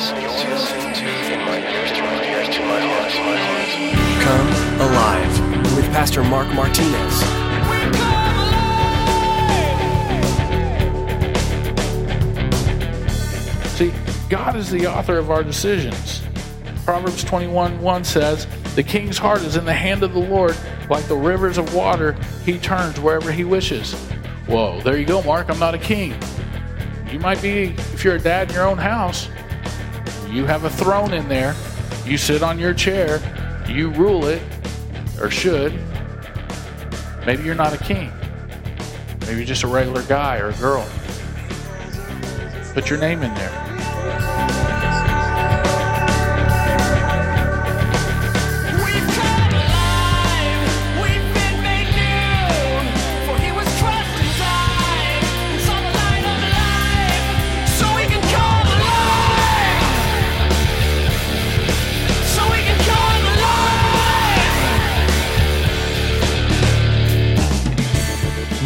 listening to In My Ears to My Ears to My Heart. Come Alive with Pastor Mark Martinez. See, God is the author of our decisions. Proverbs 21 1 says, The king's heart is in the hand of the Lord, like the rivers of water, he turns wherever he wishes. Whoa, there you go, Mark. I'm not a king. You might be, if you're a dad in your own house, you have a throne in there, you sit on your chair, you rule it, or should. Maybe you're not a king. Maybe you're just a regular guy or a girl. Put your name in there.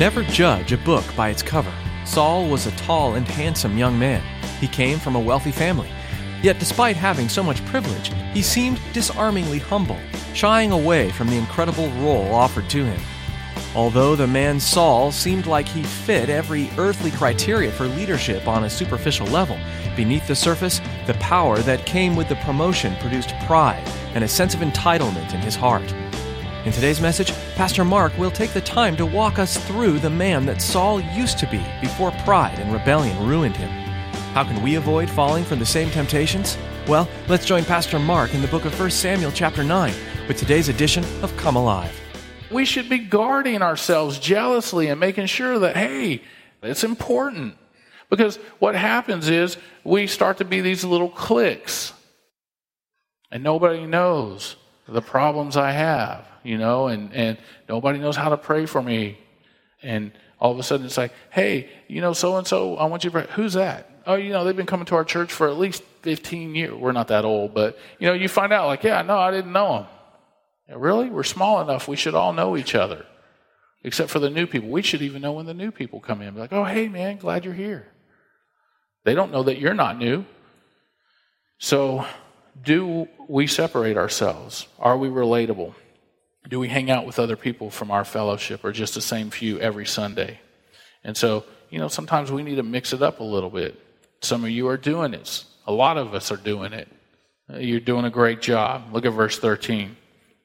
Never judge a book by its cover. Saul was a tall and handsome young man. He came from a wealthy family. Yet, despite having so much privilege, he seemed disarmingly humble, shying away from the incredible role offered to him. Although the man Saul seemed like he fit every earthly criteria for leadership on a superficial level, beneath the surface, the power that came with the promotion produced pride and a sense of entitlement in his heart. In today's message, Pastor Mark will take the time to walk us through the man that Saul used to be before pride and rebellion ruined him. How can we avoid falling from the same temptations? Well, let's join Pastor Mark in the book of 1 Samuel chapter 9 with today's edition of Come Alive. we should be guarding ourselves jealously and making sure that, hey, it's important. Because what happens is we start to be these little cliques, and nobody knows the problems I have, you know, and, and nobody knows how to pray for me. And all of a sudden it's like, hey, you know, so and so, I want you to pray. Who's that? Oh, you know, they've been coming to our church for at least 15 years. We're not that old, but, you know, you find out, like, yeah, no, I didn't know them. Yeah, Really? We're small enough. We should all know each other, except for the new people. We should even know when the new people come in. Be like, oh, hey, man, glad you're here. They don't know that you're not new. So, do we separate ourselves? Are we relatable? Do we hang out with other people from our fellowship or just the same few every Sunday? And so, you know, sometimes we need to mix it up a little bit. Some of you are doing it. A lot of us are doing it. Uh, You're doing a great job. Look at verse 13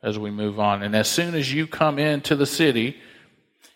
as we move on. And as soon as you come into the city,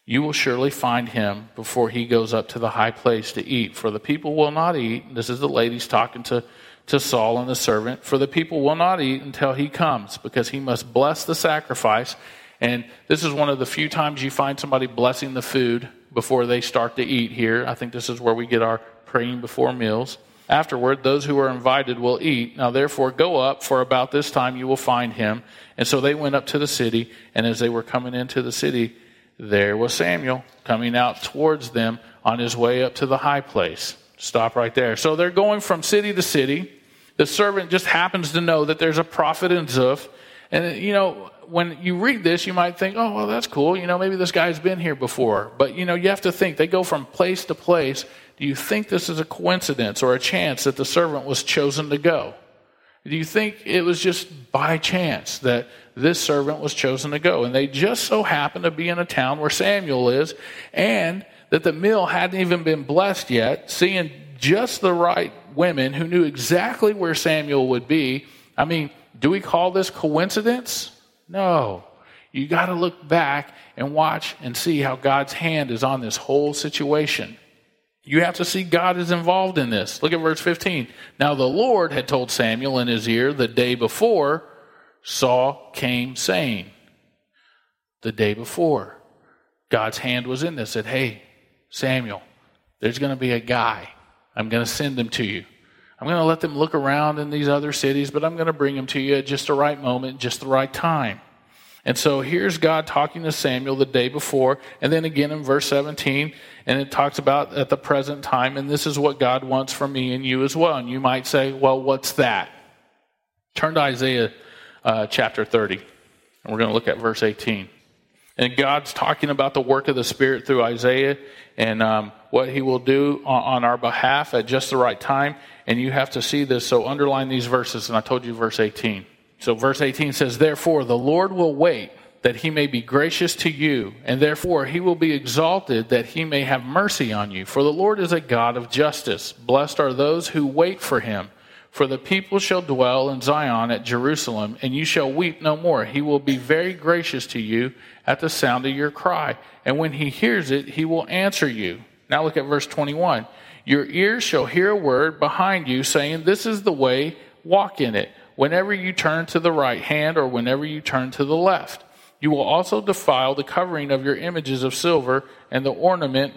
you will surely find him before he goes up to the high place to eat. For the people will not eat. This is the ladies talking to, to Saul and the servant. For the people will not eat until he comes, because he must bless the sacrifice. And this is one of the few times you find somebody blessing the food before they start to eat here. I think this is where we get our praying before meals. Afterward, those who are invited will eat. Now, therefore, go up, for about this time you will find him. And so they went up to the city, and as they were coming into the city, there was Samuel coming out towards them on his way up to the high place. Stop right there. So they're going from city to city. The servant just happens to know that there's a prophet in Zuph. And, you know, when you read this, you might think, oh, well, that's cool. You know, maybe this guy's been here before. But, you know, you have to think they go from place to place. Do you think this is a coincidence or a chance that the servant was chosen to go? Do you think it was just by chance that this servant was chosen to go? And they just so happened to be in a town where Samuel is, and that the meal hadn't even been blessed yet, seeing just the right women who knew exactly where Samuel would be. I mean, do we call this coincidence? No. You got to look back and watch and see how God's hand is on this whole situation. You have to see God is involved in this. Look at verse 15. Now the Lord had told Samuel in his ear the day before Saul came saying, the day before, God's hand was in this, said, Hey, Samuel, there's going to be a guy. I'm going to send him to you. I'm going to let them look around in these other cities, but I'm going to bring him to you at just the right moment, just the right time. And so here's God talking to Samuel the day before, and then again in verse 17, and it talks about at the present time, and this is what God wants from me and you as well. And you might say, well, what's that? Turn to Isaiah uh, chapter 30, and we're going to look at verse 18. And God's talking about the work of the Spirit through Isaiah. And um, what he will do on, on our behalf at just the right time. And you have to see this. So underline these verses. And I told you verse 18. So verse 18 says, Therefore the Lord will wait that he may be gracious to you, and therefore he will be exalted that he may have mercy on you. For the Lord is a God of justice. Blessed are those who wait for him. For the people shall dwell in Zion at Jerusalem, and you shall weep no more. He will be very gracious to you at the sound of your cry. And when he hears it, he will answer you. Now look at verse 21. Your ears shall hear a word behind you saying, This is the way, walk in it, whenever you turn to the right hand or whenever you turn to the left. You will also defile the covering of your images of silver and the ornament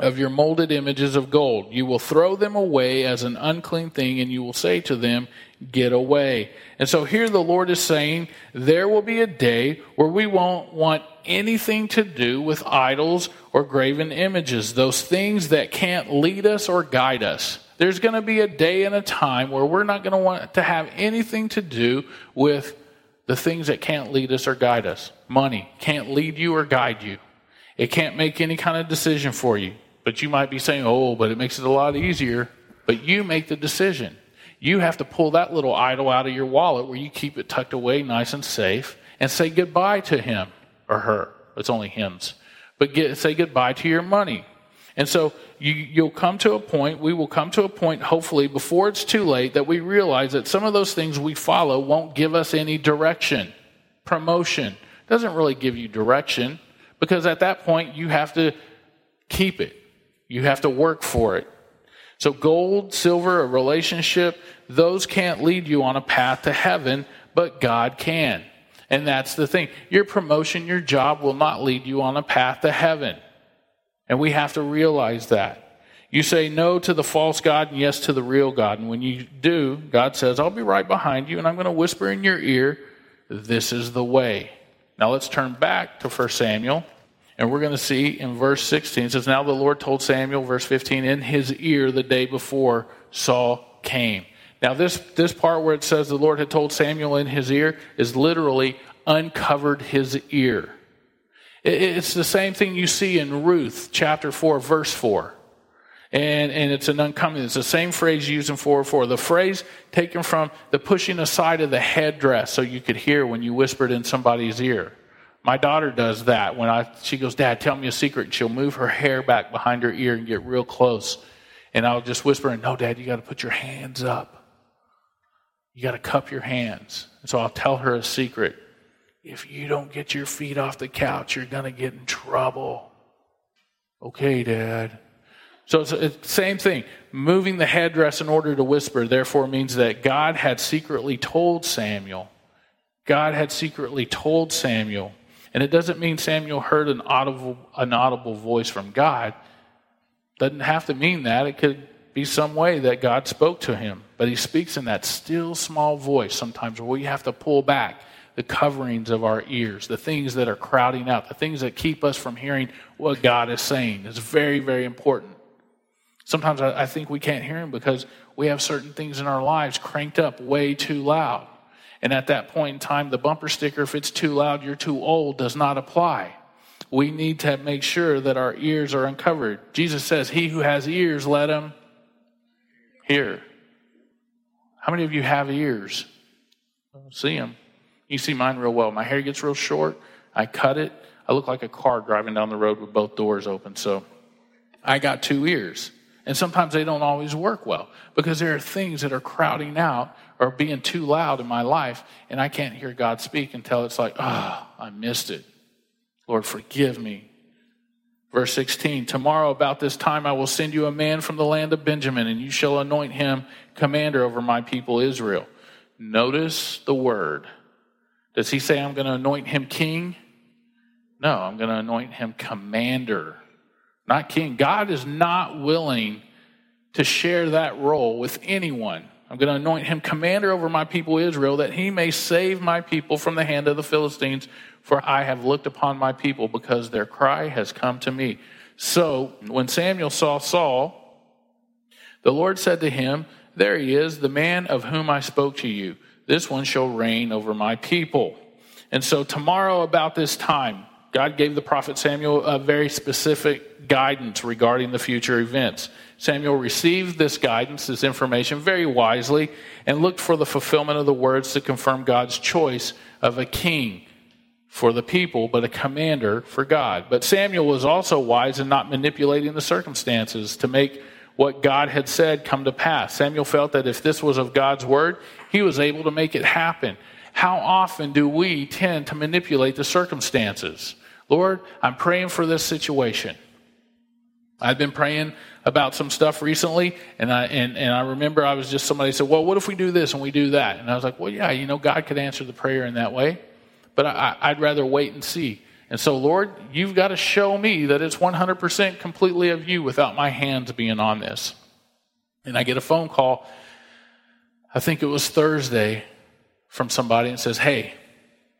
of your molded images of gold. You will throw them away as an unclean thing, and you will say to them, Get away. And so here the Lord is saying, There will be a day where we won't want anything to do with idols or graven images, those things that can't lead us or guide us. There's going to be a day and a time where we're not going to want to have anything to do with the things that can't lead us or guide us. Money can't lead you or guide you. It can't make any kind of decision for you. But you might be saying, oh, but it makes it a lot easier. But you make the decision. You have to pull that little idol out of your wallet where you keep it tucked away nice and safe and say goodbye to him or her. It's only hymns. But get, say goodbye to your money. And so you, you'll come to a point, we will come to a point, hopefully, before it's too late, that we realize that some of those things we follow won't give us any direction. Promotion doesn't really give you direction because at that point you have to keep it, you have to work for it. So, gold, silver, a relationship, those can't lead you on a path to heaven, but God can. And that's the thing. Your promotion, your job will not lead you on a path to heaven. And we have to realize that. You say no to the false God and yes to the real God. And when you do, God says, I'll be right behind you and I'm going to whisper in your ear, this is the way. Now let's turn back to 1 Samuel. And we're going to see in verse 16, it says, Now the Lord told Samuel, verse 15, in his ear the day before Saul came. Now, this, this part where it says the Lord had told Samuel in his ear is literally uncovered his ear. It's the same thing you see in Ruth chapter 4, verse 4. And, and it's an uncommon, it's the same phrase used in 4 4. The phrase taken from the pushing aside of the headdress so you could hear when you whispered in somebody's ear. My daughter does that. When I, she goes, Dad, tell me a secret. She'll move her hair back behind her ear and get real close. And I'll just whisper, No, Dad, you got to put your hands up. You got to cup your hands. And so I'll tell her a secret if you don't get your feet off the couch, you're going to get in trouble. Okay, Dad. So it's the same thing. Moving the headdress in order to whisper, therefore, means that God had secretly told Samuel. God had secretly told Samuel. And it doesn't mean Samuel heard an audible, an audible voice from God. Doesn't have to mean that. It could be some way that God spoke to him. But he speaks in that still small voice sometimes where we have to pull back the coverings of our ears, the things that are crowding out, the things that keep us from hearing what God is saying. It's very, very important. Sometimes I, think we can't hear Him because we have certain things in our lives cranked up way too loud. And at that point in time, the bumper sticker, if it's too loud, you're too old, does not apply. We need to make sure that our ears are uncovered. Jesus says, He who has ears, let him hear. How many of you have ears? See them. You see mine real well. My hair gets real short. I cut it. I look like a car driving down the road with both doors open. So I got two ears. And sometimes they don't always work well because there are things that are crowding out or being too loud in my life, and I can't hear God speak until it's like, ah, oh, I missed it. Lord, forgive me. Verse 16 Tomorrow about this time I will send you a man from the land of Benjamin, and you shall anoint him commander over my people Israel. Notice the word does he say, I'm going to anoint him king? No, I'm going to anoint him commander, not king. God is not willing to share that role with anyone. I'm going to anoint him commander over my people Israel, that he may save my people from the hand of the Philistines, for I have looked upon my people because their cry has come to me. So when Samuel saw Saul, the Lord said to him, There he is, the man of whom I spoke to you. This one shall reign over my people. And so tomorrow about this time, God gave the prophet Samuel a very specific guidance regarding the future events. Samuel received this guidance, this information, very wisely and looked for the fulfillment of the words to confirm God's choice of a king for the people, but a commander for God. But Samuel was also wise in not manipulating the circumstances to make what God had said come to pass. Samuel felt that if this was of God's word, he was able to make it happen. How often do we tend to manipulate the circumstances? Lord, I'm praying for this situation. I've been praying about some stuff recently, and I and, and I remember I was just somebody said, "Well, what if we do this and we do that?" And I was like, "Well, yeah, you know, God could answer the prayer in that way, but I, I'd rather wait and see." And so, Lord, you've got to show me that it's 100% completely of you without my hands being on this. And I get a phone call. I think it was Thursday from somebody and says, "Hey,"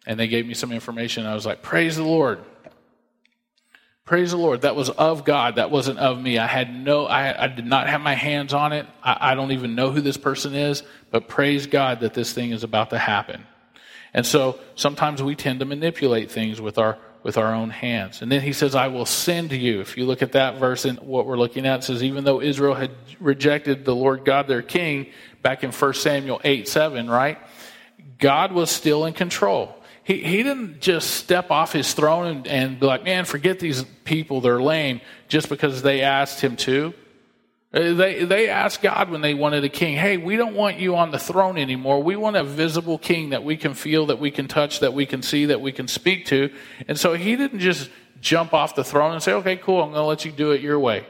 and they gave me some information. I was like, "Praise the Lord." Praise the Lord. That was of God. That wasn't of me. I had no, I, I did not have my hands on it. I, I don't even know who this person is, but praise God that this thing is about to happen. And so sometimes we tend to manipulate things with our with our own hands. And then he says, I will send you. If you look at that verse and what we're looking at, says, even though Israel had rejected the Lord God their king back in 1 Samuel 8 7, right? God was still in control. He, he didn't just step off his throne and, and be like, man, forget these people, they're lame, just because they asked him to. Uh, They, they asked God when they wanted a king, hey, we don't want you on the throne anymore. We want a visible king that we can feel, that we can touch, that we can see, that we can speak to. And so he didn't just jump off the throne and say, okay, cool, I'm going to let you do it your way.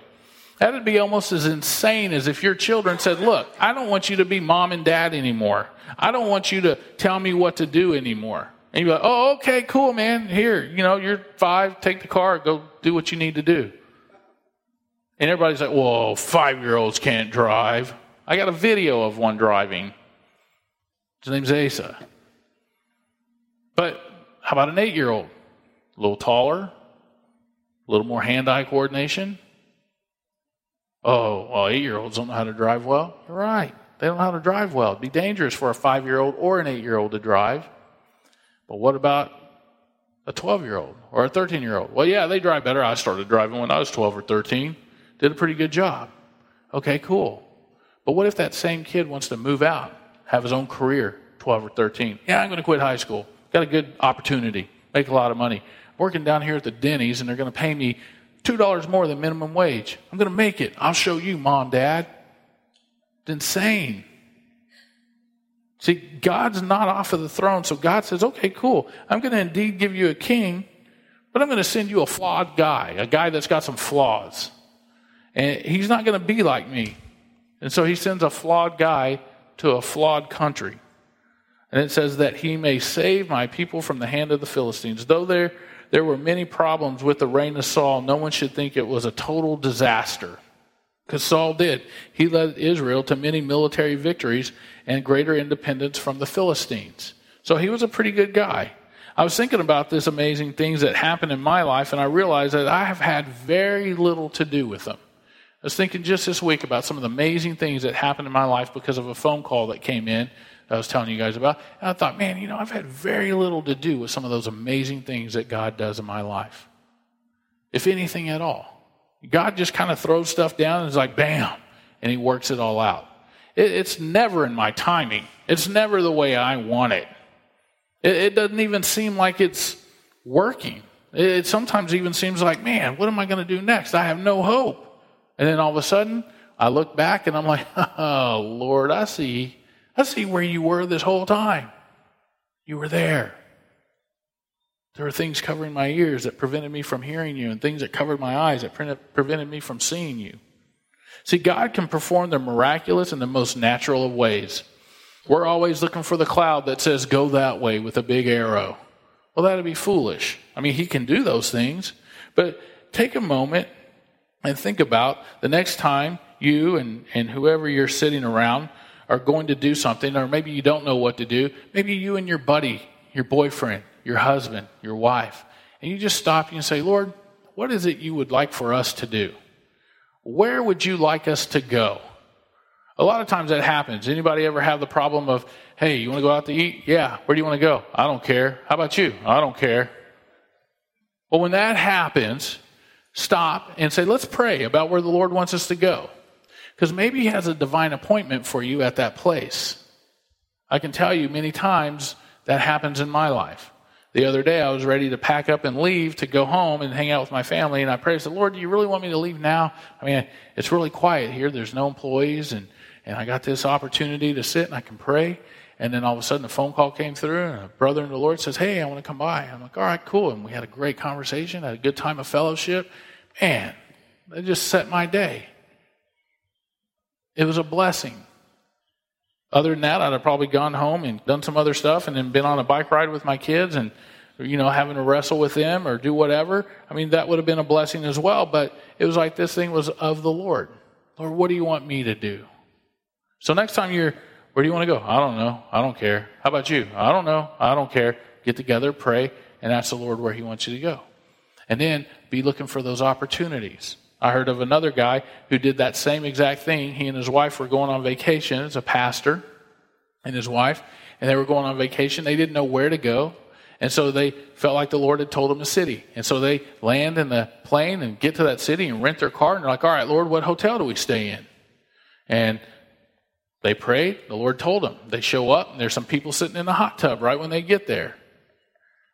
That would be almost as insane as if your children said, look, I don't want you to be mom and dad anymore. I don't want you to tell me what to do anymore. And you're like, oh, okay, cool, man. Here, you know, you're five, take the car, go do what you need to do. And everybody's like, well, five year olds can't drive. I got a video of one driving. His name's Asa. But how about an eight year old? A little taller, a little more hand eye coordination. Oh, well, eight year olds don't know how to drive well. You're right. They don't know how to drive well. It'd be dangerous for a five year old or an eight year old to drive. But what about a 12 year old or a 13 year old? Well, yeah, they drive better. I started driving when I was 12 or 13. Did a pretty good job. Okay, cool. But what if that same kid wants to move out, have his own career, 12 or 13? Yeah, I'm going to quit high school. Got a good opportunity, make a lot of money. Working down here at the Denny's, and they're going to pay me $2 more than minimum wage. I'm going to make it. I'll show you, mom, dad. It's insane. See, God's not off of the throne, so God says, okay, cool. I'm going to indeed give you a king, but I'm going to send you a flawed guy, a guy that's got some flaws. And he's not going to be like me. And so he sends a flawed guy to a flawed country. And it says that he may save my people from the hand of the Philistines. Though there, there were many problems with the reign of Saul, no one should think it was a total disaster. Because Saul did. He led Israel to many military victories and greater independence from the Philistines. So he was a pretty good guy. I was thinking about this amazing things that happened in my life, and I realized that I have had very little to do with them. I was thinking just this week about some of the amazing things that happened in my life because of a phone call that came in that I was telling you guys about. And I thought, man, you know, I've had very little to do with some of those amazing things that God does in my life, if anything at all. God just kind of throws stuff down and is like, bam, and He works it all out. It, it's never in my timing, it's never the way I want it. It, it doesn't even seem like it's working. It, it sometimes even seems like, man, what am I going to do next? I have no hope. And then all of a sudden, I look back and I'm like, oh, Lord, I see. I see where you were this whole time. You were there. There were things covering my ears that prevented me from hearing you, and things that covered my eyes that prevented me from seeing you. See, God can perform the miraculous in the most natural of ways. We're always looking for the cloud that says, go that way with a big arrow. Well, that'd be foolish. I mean, He can do those things, but take a moment and think about the next time you and, and whoever you're sitting around are going to do something, or maybe you don't know what to do. Maybe you and your buddy, your boyfriend, your husband, your wife, and you just stop and you say, Lord, what is it you would like for us to do? Where would you like us to go? A lot of times that happens. Anybody ever have the problem of, hey, you want to go out to eat? Yeah. Where do you want to go? I don't care. How about you? I don't care. Well, when that happens, stop and say, let's pray about where the Lord wants us to go. Because maybe He has a divine appointment for you at that place. I can tell you many times that happens in my life. The other day, I was ready to pack up and leave to go home and hang out with my family, and I prayed, I said, Lord, do you really want me to leave now? I mean, it's really quiet here. There's no employees, and, and I got this opportunity to sit and I can pray. And then all of a sudden, a phone call came through, and a brother in the Lord says, Hey, I want to come by. I'm like, All right, cool. And we had a great conversation, had a good time of fellowship. Man, it just set my day. It was a blessing. Other than that, I'd have probably gone home and done some other stuff and then been on a bike ride with my kids and, you know, having to wrestle with them or do whatever. I mean, that would have been a blessing as well, but it was like this thing was of the Lord. Lord, what do you want me to do? So next time you're, where do you want to go? I don't know. I don't care. How about you? I don't know. I don't care. Get together, pray, and ask the Lord where He wants you to go. And then be looking for those opportunities. I heard of another guy who did that same exact thing. He and his wife were going on vacation as a pastor and his wife, and they were going on vacation. They didn't know where to go. And so they felt like the Lord had told them a city. And so they land in the plane and get to that city and rent their car. And they're like, all right, Lord, what hotel do we stay in? And they prayed. The Lord told them. They show up, and there's some people sitting in the hot tub right when they get there.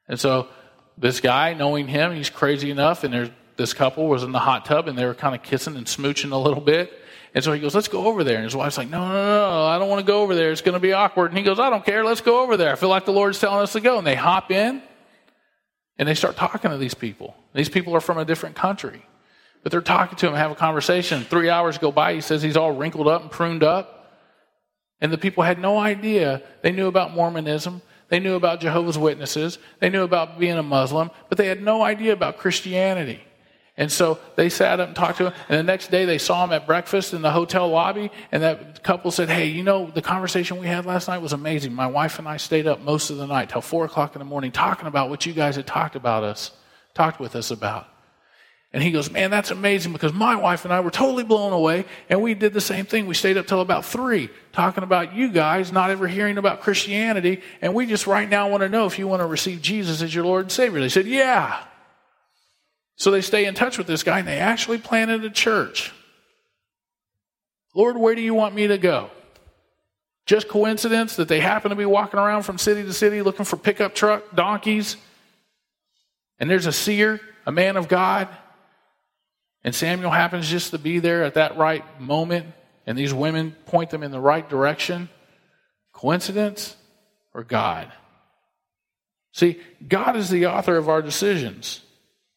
And so this guy, knowing him, he's crazy enough, and there's this couple was in the hot tub, and they were kind of kissing and smooching a little bit. And so he goes, Let's go over there. And his wife's like, No, no, no, I don't want to go over there. It's going to be awkward. And he goes, I don't care. Let's go over there. I feel like the Lord's telling us to go. And they hop in and they start talking to these people. These people are from a different country. But they're talking to him, have a conversation. Three hours go by. He says he's all wrinkled up and pruned up. And the people had no idea. They knew about Mormonism. They knew about Jehovah's Witnesses. They knew about being a Muslim. But they had no idea about Christianity. And so they sat up and talked to him. And the next day they saw him at breakfast in the hotel lobby. And that couple said, Hey, you know, the conversation we had last night was amazing. My wife and I stayed up most of the night till four o'clock in the morning talking about what you guys had talked about us, talked with us about. And he goes, Man, that's amazing because my wife and I were totally blown away. And we did the same thing. We stayed up till about three talking about you guys not ever hearing about Christianity. And we just right now want to know if you want to receive Jesus as your Lord and Savior. They said, Yeah. So they stay in touch with this guy and they actually planted a church. Lord, where do you want me to go? Just coincidence that they happen to be walking around from city to city looking for pickup truck donkeys. And there's a seer, a man of God. And Samuel happens just to be there at that right moment. And these women point them in the right direction. Coincidence or God? See, God is the author of our decisions.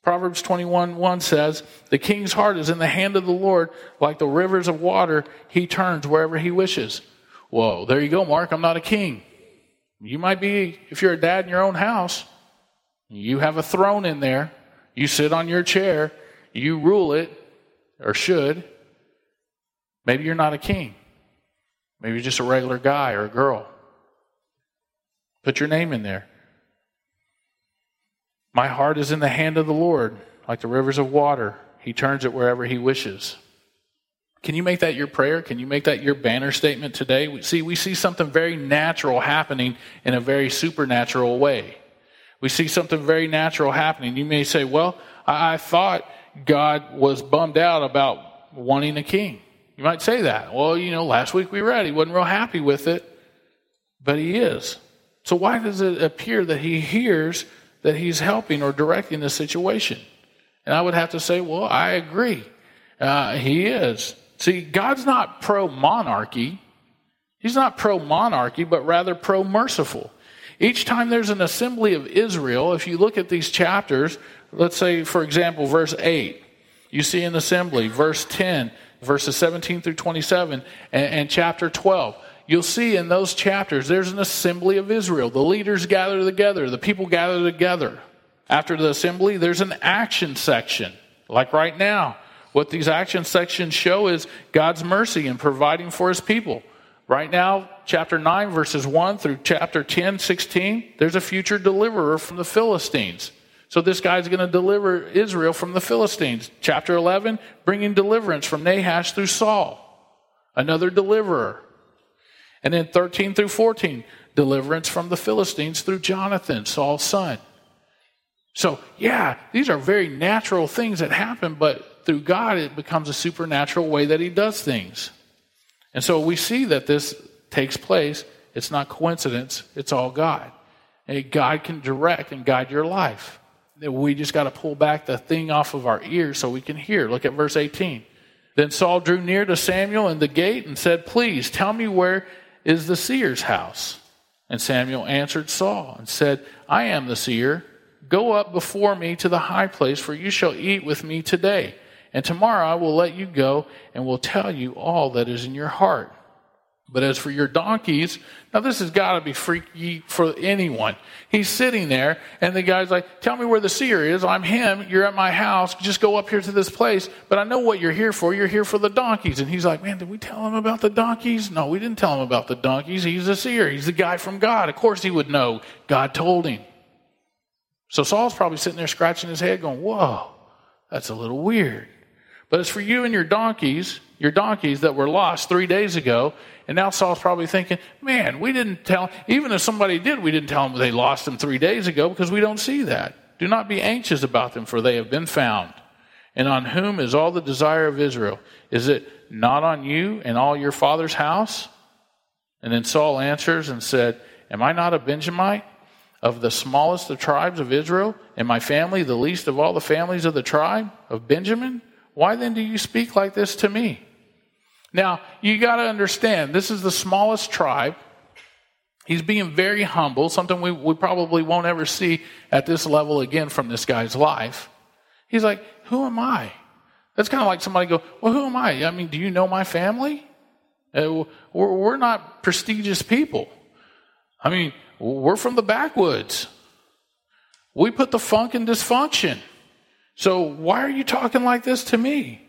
Proverbs 21 1 says, The king's heart is in the hand of the Lord, like the rivers of water, he turns wherever he wishes. Whoa, there you go, Mark. I'm not a king. You might be, if you're a dad in your own house, you have a throne in there, you sit on your chair, you rule it, or should. Maybe you're not a king. Maybe you're just a regular guy or a girl. Put your name in there. My heart is in the hand of the Lord, like the rivers of water. He turns it wherever he wishes. Can you make that your prayer? Can you make that your banner statement today? We see, we see something very natural happening in a very supernatural way. We see something very natural happening. You may say, Well, I, I thought God was bummed out about wanting a king. You might say that. Well, you know, last week we read he wasn't real happy with it, but he is. So why does it appear that he hears that he's helping or directing the situation? And I would have to say, well, I agree. Uh, he is. See, God's not pro monarchy. He's not pro monarchy, but rather pro merciful. Each time there's an assembly of Israel, if you look at these chapters, let's say, for example, verse 8, you see an assembly, verse 10, verses 17 through 27, and, and chapter 12 you'll see in those chapters there's an assembly of Israel. The leaders gather together, the people gather together. After the assembly, there's an action section, like right now. What these action sections show is God's mercy in providing for his people. Right now, chapter 9, verses 1 through chapter 10, 16, there's a future deliverer from the Philistines. So this guy's going to deliver Israel from the Philistines. Chapter 11, bringing deliverance from Nahash through Saul. Another deliverer. And then 13 through 14, deliverance from the Philistines through Jonathan, Saul's son. So, yeah, these are very natural things that happen, but through God, it becomes a supernatural way that He does things. And so we see that this takes place. It's not coincidence, it's all God. And God can direct and guide your life. We just got to pull back the thing off of our ears so we can hear. Look at verse 18. Then Saul drew near to Samuel in the gate and said, Please tell me where is the seer's house? And Samuel answered Saul and said, I am the seer. Go up before me to the high place, for you shall eat with me today. And tomorrow I will let you go and will tell you all that is in your heart. But as for your donkeys, now this has got to be freaky for anyone. He's sitting there, and the guy's like, Tell me where the seer is. I'm him. You're at my house. Just go up here to this place. But I know what you're here for. You're here for the donkeys. And he's like, Man, did we tell him about the donkeys? No, we didn't tell him about the donkeys. He's a seer. He's the guy from God. Of course he would know. God told him. So Saul's probably sitting there scratching his head, going, Whoa, that's a little weird. But as for you and your donkeys, your donkeys that were lost three days ago. And now Saul's probably thinking, man, we didn't tell, even if somebody did, we didn't tell them they lost them three days ago because we don't see that. Do not be anxious about them, for they have been found. And on whom is all the desire of Israel? Is it not on you and all your father's house? And then Saul answers and said, Am I not a Benjamite of the smallest of tribes of Israel, and my family the least of all the families of the tribe of Benjamin? Why then do you speak like this to me? Now, you got to understand, this is the smallest tribe. He's being very humble, something we, we probably won't ever see at this level again from this guy's life. He's like, Who am I? That's kind of like somebody go, Well, who am I? I mean, do you know my family? Uh, we're, we're not prestigious people. I mean, we're from the backwoods. We put the funk in dysfunction. So why are you talking like this to me?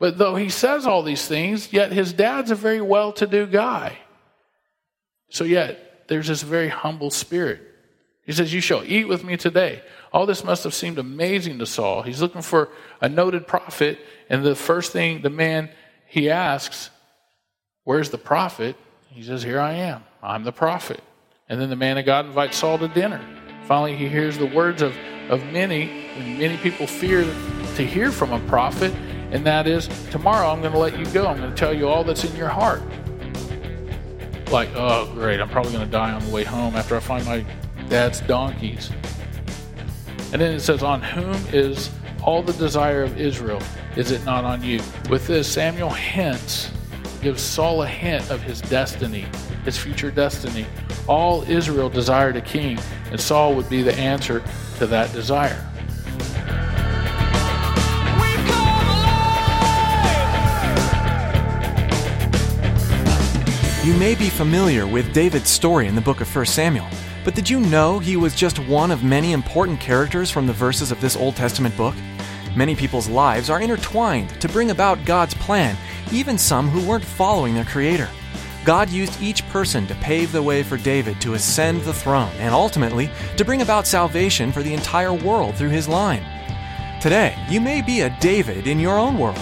But though he says all these things, yet his dad's a very well to do guy. So yet there's this very humble spirit. He says, You shall eat with me today. All this must have seemed amazing to Saul. He's looking for a noted prophet, and the first thing the man he asks, Where's the prophet? He says, Here I am. I'm the prophet. And then the man of God invites Saul to dinner. Finally, he hears the words of, of many, and many people fear to hear from a prophet, and that is, Tomorrow I'm going to let you go. I'm going to tell you all that's in your heart. Like, oh, great, I'm probably going to die on the way home after I find my dad's donkeys. And then it says, On whom is all the desire of Israel? Is it not on you? With this, Samuel hints, gives Saul a hint of his destiny, his future destiny. All Israel desired a king, and Saul would be the answer to that desire. You may be familiar with David's story in the book of 1 Samuel, but did you know he was just one of many important characters from the verses of this Old Testament book? Many people's lives are intertwined to bring about God's plan, even some who weren't following their Creator. God used each person to pave the way for David to ascend the throne and ultimately to bring about salvation for the entire world through his line. Today, you may be a David in your own world.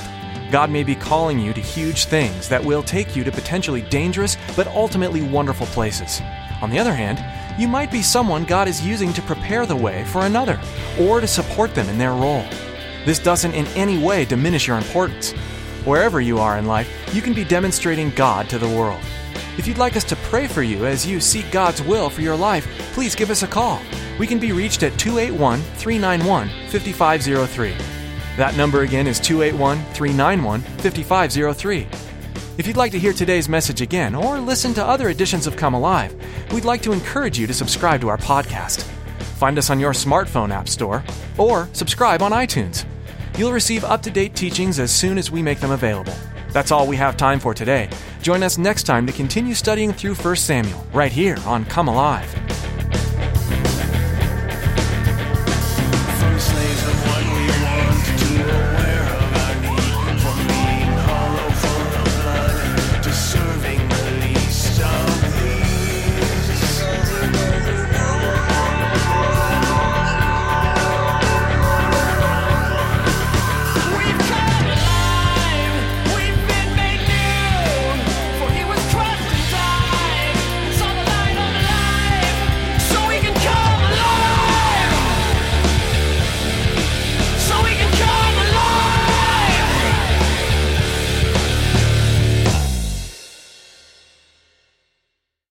God may be calling you to huge things that will take you to potentially dangerous but ultimately wonderful places. On the other hand, you might be someone God is using to prepare the way for another or to support them in their role. This doesn't in any way diminish your importance. Wherever you are in life, you can be demonstrating God to the world. If you'd like us to pray for you as you seek God's will for your life, please give us a call. We can be reached at 281 391 5503. That number again is 281 391 5503. If you'd like to hear today's message again or listen to other editions of Come Alive, we'd like to encourage you to subscribe to our podcast. Find us on your smartphone app store or subscribe on iTunes. You'll receive up to date teachings as soon as we make them available. That's all we have time for today. Join us next time to continue studying through 1 Samuel, right here on Come Alive.